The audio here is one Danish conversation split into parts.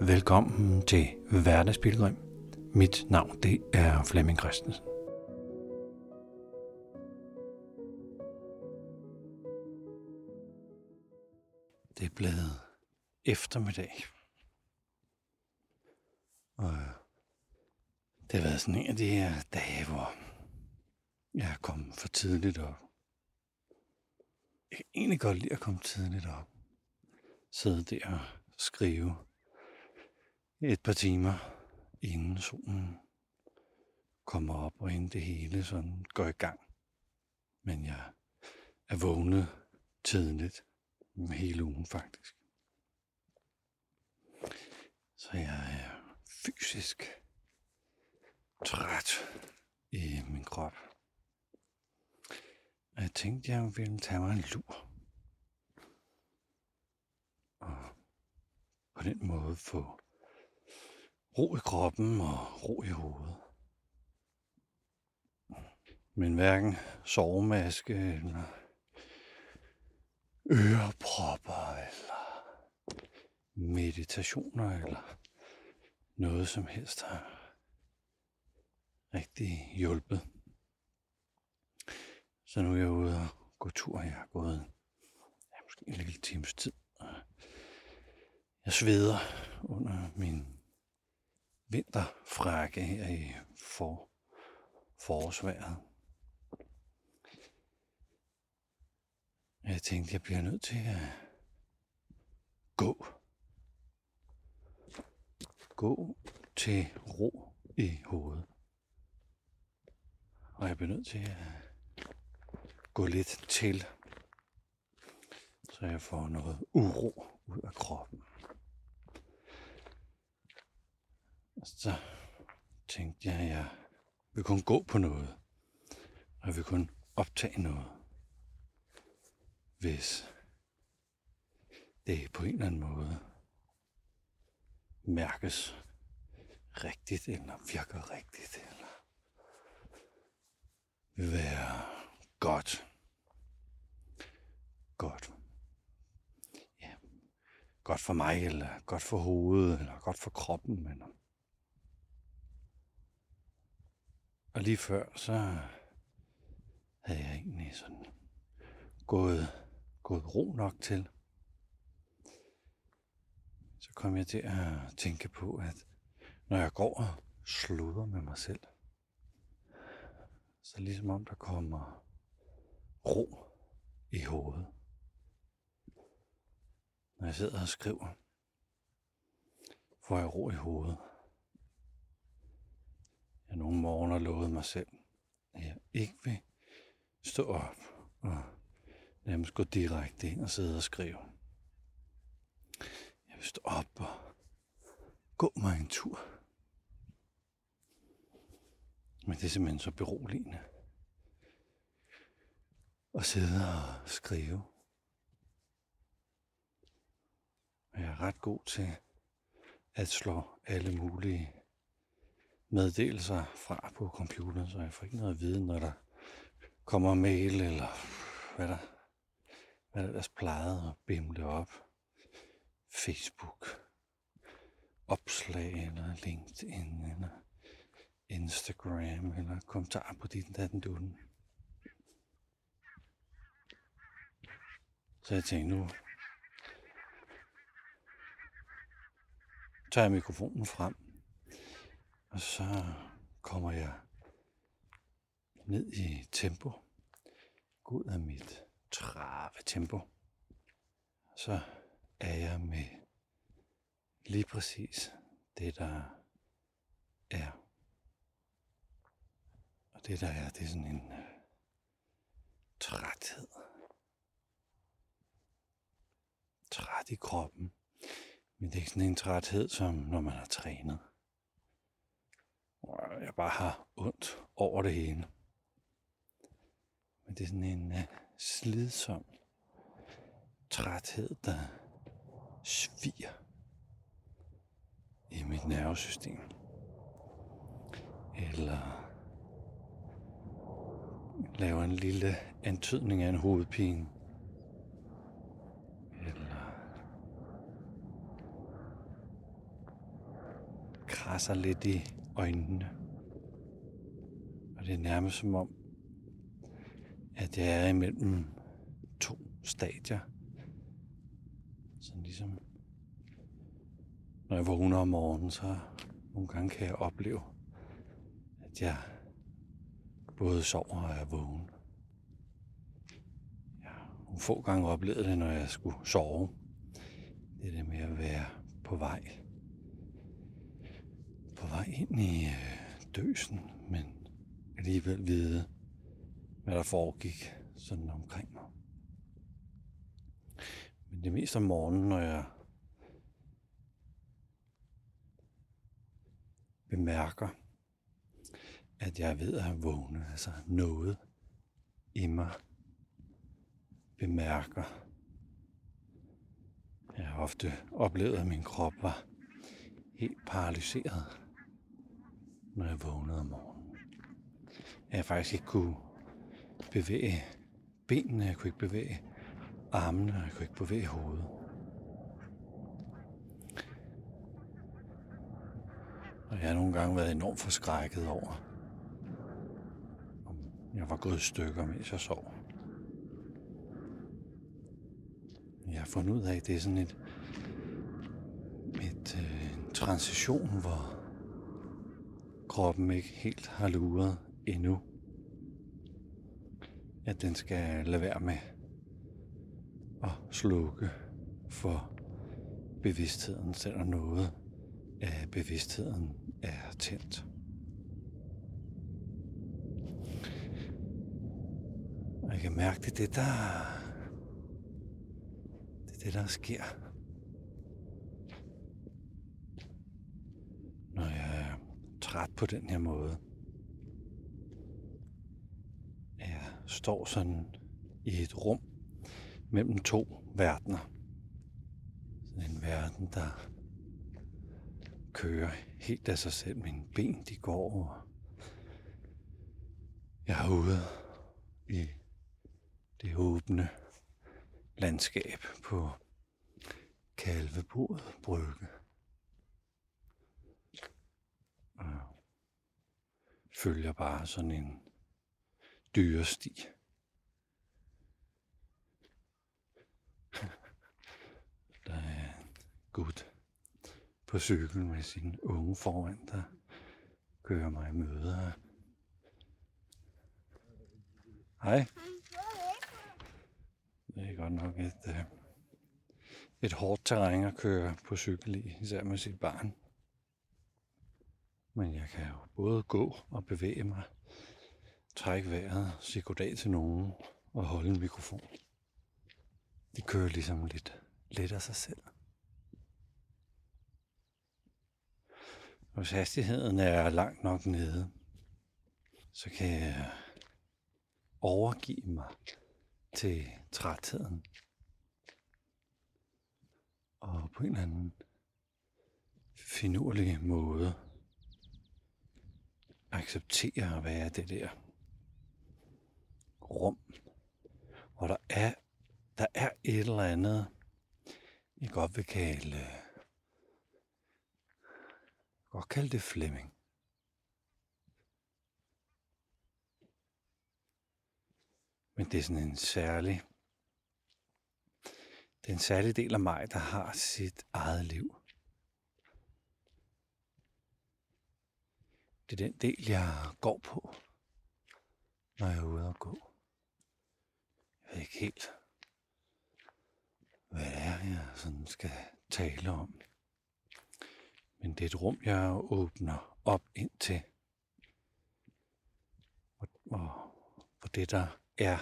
Velkommen til Hverdagsbilledrøm. Mit navn det er Flemming Christensen. Det er blevet eftermiddag. Og det har været sådan en af de her dage, hvor jeg er kommet for tidligt op. Jeg kan egentlig godt lide at komme tidligt op. Sidde der og skrive et par timer inden solen kommer op, og inden det hele sådan går i gang. Men jeg er vågnet tidligt hele ugen faktisk. Så jeg er fysisk træt i min krop. Og jeg tænkte, jeg ville tage mig en lur. Og på den måde få ro i kroppen og ro i hovedet. Men hverken sovemaske eller ørepropper eller meditationer eller noget som helst har rigtig hjulpet. Så nu er jeg ude og gå tur. Jeg har gået ja, måske en lille times tid. Jeg sveder under min vinterfrakke her i for, forårsværet. Jeg tænkte, jeg bliver nødt til at gå. Gå til ro i hovedet. Og jeg bliver nødt til at gå lidt til, så jeg får noget uro ud af kroppen. Så tænkte jeg, at jeg vil kun gå på noget. Og jeg vil kun optage noget. Hvis det på en eller anden måde mærkes rigtigt, eller virker rigtigt, eller vil være godt. Godt. Ja. Godt for mig, eller godt for hovedet, eller godt for kroppen, eller Og lige før, så havde jeg egentlig sådan gået, gået ro nok til. Så kom jeg til at tænke på, at når jeg går og sluder med mig selv, så ligesom om der kommer ro i hovedet. Når jeg sidder og skriver, får jeg ro i hovedet jeg nogle morgener lovede mig selv, at jeg ikke vil stå op og nærmest gå direkte ind og sidde og skrive. Jeg vil stå op og gå mig en tur. Men det er simpelthen så beroligende at sidde og skrive. Og jeg er ret god til at slå alle mulige meddelelser fra på computeren, så jeg får ikke noget at vide, når der kommer mail, eller hvad der, hvad der ellers plejede at bimle op. Facebook, opslag, eller LinkedIn, eller Instagram, eller kommentar på din datten dunden. Så jeg tænkte, nu tager jeg mikrofonen frem og så kommer jeg ned i tempo. Gå ud af mit trave tempo. Så er jeg med lige præcis det, der er. Og det, der er, det er sådan en øh, træthed. Træt i kroppen. Men det er ikke sådan en træthed, som når man har trænet jeg bare har ondt over det hele. Men det er sådan en uh, slidsom træthed, der sviger i mit nervesystem. Eller laver en lille antydning af en hovedpine. Eller krasser lidt i øjnene. Og det er nærmest som om, at jeg er imellem to stadier. Sådan ligesom, når jeg vågner om morgenen, så nogle gange kan jeg opleve, at jeg både sover og er vågen. Jeg har nogle få gange oplevet det, når jeg skulle sove. Det er det med at være på vej. På vej ind i øh, døsen, men alligevel vide, hvad der foregik sådan omkring mig. Men det er mest om morgenen, når jeg bemærker, at jeg er ved at vågne, altså noget i mig bemærker. Jeg har ofte oplevet, at min krop var helt paralyseret, når jeg vågnede om morgenen. Jeg faktisk ikke kunne bevæge benene, jeg kunne ikke bevæge armene, jeg kunne ikke bevæge hovedet. Og jeg har nogle gange været enormt forskrækket over, om jeg var gået i stykker, mens jeg sov. Jeg har fundet ud af, at det er sådan et, et øh, en transition, hvor kroppen ikke helt har luret endnu. At den skal lade være med at slukke for bevidstheden, selvom noget af bevidstheden er tændt. Og jeg kan mærke, det er det, der, det er det, der sker. Når jeg er træt på den her måde. Jeg står sådan i et rum mellem to verdener. Sådan en verden, der kører helt af sig selv. Mine ben, de går over. Jeg er ude i det åbne landskab på Kalvebordet Brygge. Følger bare sådan en dyresti. Der er en gut på cykel med sin unge foran, der kører mig i møde. Hej. Det er godt nok et, øh, et hårdt terræn at køre på cykel i, især med sit barn. Men jeg kan jo både gå og bevæge mig, trække vejret, sige goddag til nogen og holde en mikrofon. Det kører ligesom lidt, lidt af sig selv. Hvis hastigheden er langt nok nede, så kan jeg overgive mig til trætheden. Og på en eller anden finurlig måde acceptere at være det der rum, hvor der er, der er et eller andet, jeg godt vil kalde, godt kalde det Flemming. Men det er sådan en særlig, det er en særlig del af mig, der har sit eget liv. Det er den del, jeg går på, når jeg er ude og gå. Jeg ved ikke helt, hvad det er, jeg sådan skal tale om. Men det er et rum, jeg åbner op ind til. Og, og, og det, der er,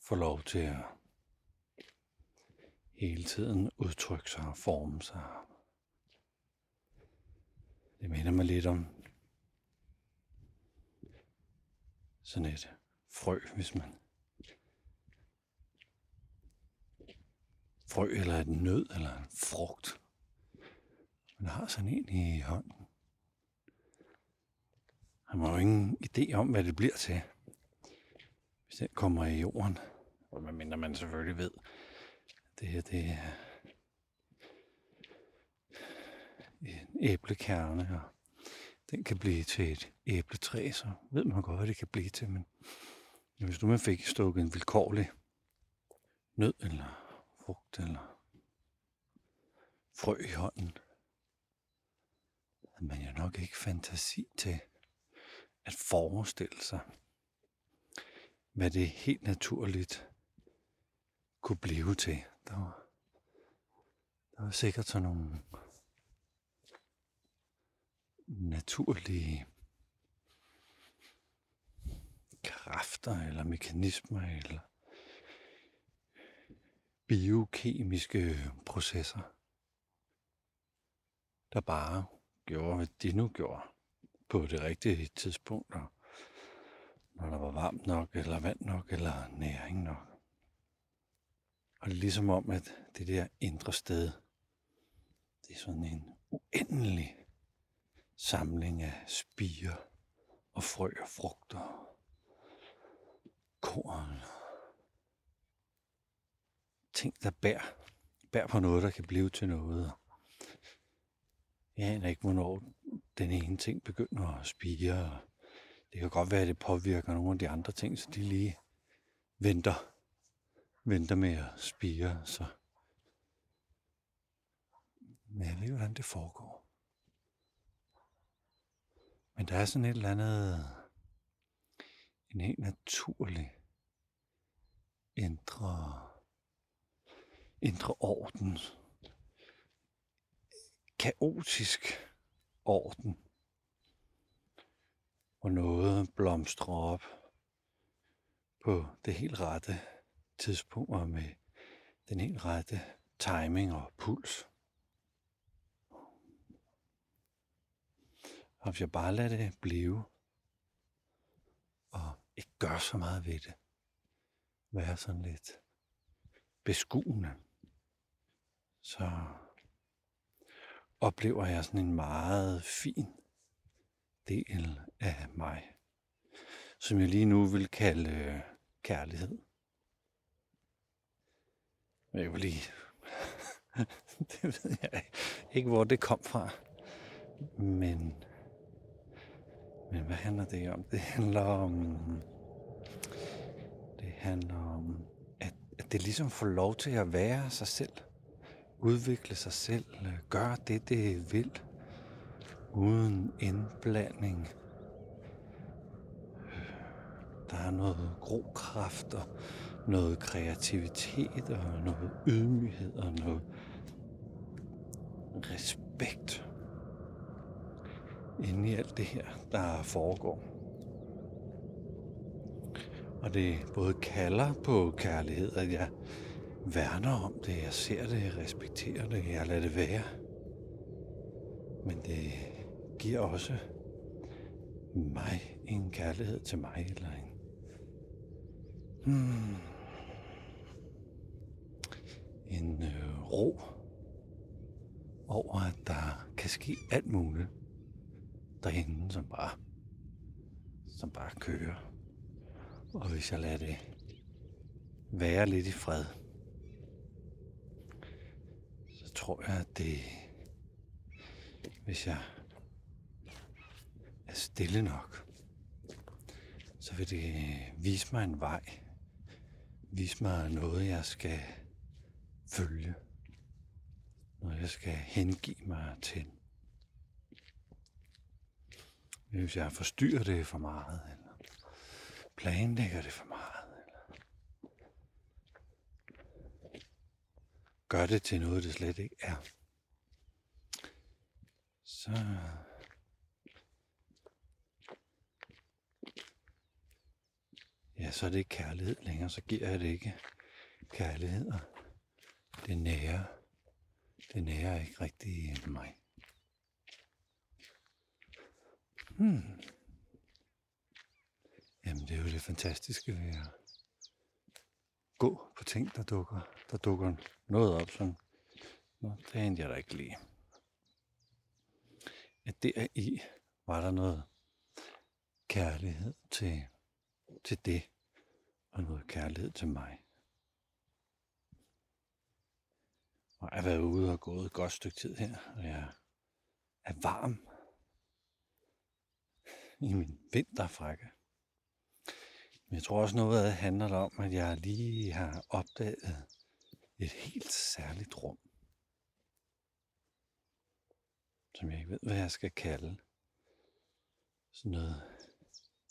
får lov til at hele tiden udtrykke sig og forme sig. Det minder mig lidt om sådan et frø, hvis man frø eller et nød eller en frugt. Man har sådan en i hånden. Han har jo ingen idé om, hvad det bliver til, hvis den kommer i jorden. Og medmindre man selvfølgelig ved, det her det er en æblekerne, og den kan blive til et æbletræ, så ved man godt, hvad det kan blive til. Men hvis nu man fik stukket en vilkårlig nød eller frugt eller frø i hånden, havde man jo nok ikke fantasi til at forestille sig, hvad det helt naturligt kunne blive til. Der var, der var sikkert sådan nogle naturlige kræfter eller mekanismer eller biokemiske processer, der bare gjorde, hvad de nu gjorde på det rigtige tidspunkt, og når der var varmt nok, eller vand nok, eller næring nok. Og det er ligesom om, at det der indre sted, det er sådan en uendelig samling af spiger og frø og frugter, korn, ting, der bærer, bærer på noget, der kan blive til noget. Jeg aner ikke, hvornår den ene ting begynder at spire. Det kan godt være, at det påvirker nogle af de andre ting, så de lige venter, venter med at spire. Så. Men jeg ved, hvordan det foregår. Men der er sådan et eller andet, en helt naturlig indre, indre orden, kaotisk orden, hvor noget blomstrer op på det helt rette tidspunkt og med den helt rette timing og puls. Og hvis jeg bare lader det blive, og ikke gør så meget ved det, være sådan lidt beskuende, så oplever jeg sådan en meget fin del af mig, som jeg lige nu vil kalde øh, kærlighed. Jeg vil lige... det ved jeg ikke, hvor det kom fra. Men men hvad handler det om? Det handler om... Det handler om, at, at det ligesom får lov til at være sig selv. Udvikle sig selv. Øh, gøre det, det vil. Uden indblanding. Der er noget grokraft og noget kreativitet og noget ydmyghed og noget respekt inde i alt det her, der foregår. Og det både kalder på kærlighed, at jeg værner om det, jeg ser det, jeg respekterer det, jeg lader det være. Men det giver også mig en kærlighed til mig, eller en hmm, en øh, ro over, at der kan ske alt muligt derinde, som bare, som bare kører. Og hvis jeg lader det være lidt i fred, så tror jeg, at det, hvis jeg er stille nok, så vil det vise mig en vej. Vise mig noget, jeg skal følge. Noget, jeg skal hengive mig til. Hvis jeg forstyrrer det for meget, eller planlægger det for meget, eller gør det til noget, det slet ikke er, så ja, så er det ikke kærlighed længere, så giver jeg det ikke kærlighed. Det nærer, det nærer ikke rigtig mig. Hmm. Jamen, det er jo det fantastiske ved at gå på ting, der dukker, der dukker noget op, som Nå, det anede jeg da ikke lige. At deri var der noget kærlighed til, til det, og noget kærlighed til mig. Og jeg har været ude og gået et godt stykke tid her, og jeg er varm i min vinterfrakke. Men jeg tror også noget af det handler om, at jeg lige har opdaget et helt særligt rum, som jeg ikke ved, hvad jeg skal kalde. Sådan noget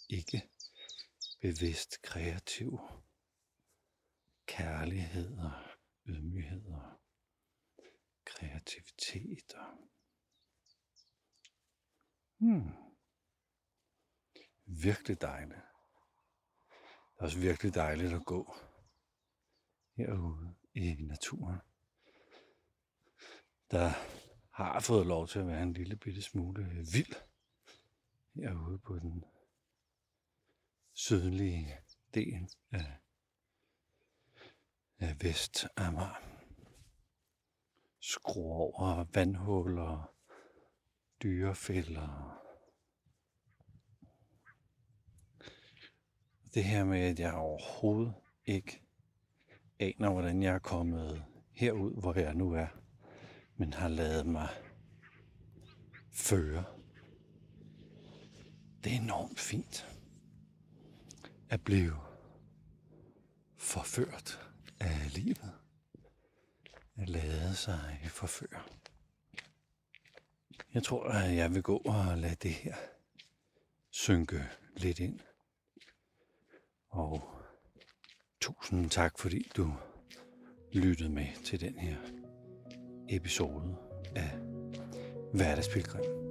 ikke bevidst kreativ kærlighed og ydmyghed og kreativitet og hmm virkelig dejligt. Det er også virkelig dejligt at gå herude i naturen. Der har fået lov til at være en lille bitte smule vild herude på den sydlige del af, af Vestamager. Skruer over vandhuller, dyrefælder. Det her med, at jeg overhovedet ikke aner, hvordan jeg er kommet herud, hvor jeg nu er, men har lavet mig føre. Det er enormt fint at blive forført af livet. At lade sig forføre. Jeg tror, at jeg vil gå og lade det her synke lidt ind. Og tusind tak, fordi du lyttede med til den her episode af Hverdagspilgrim.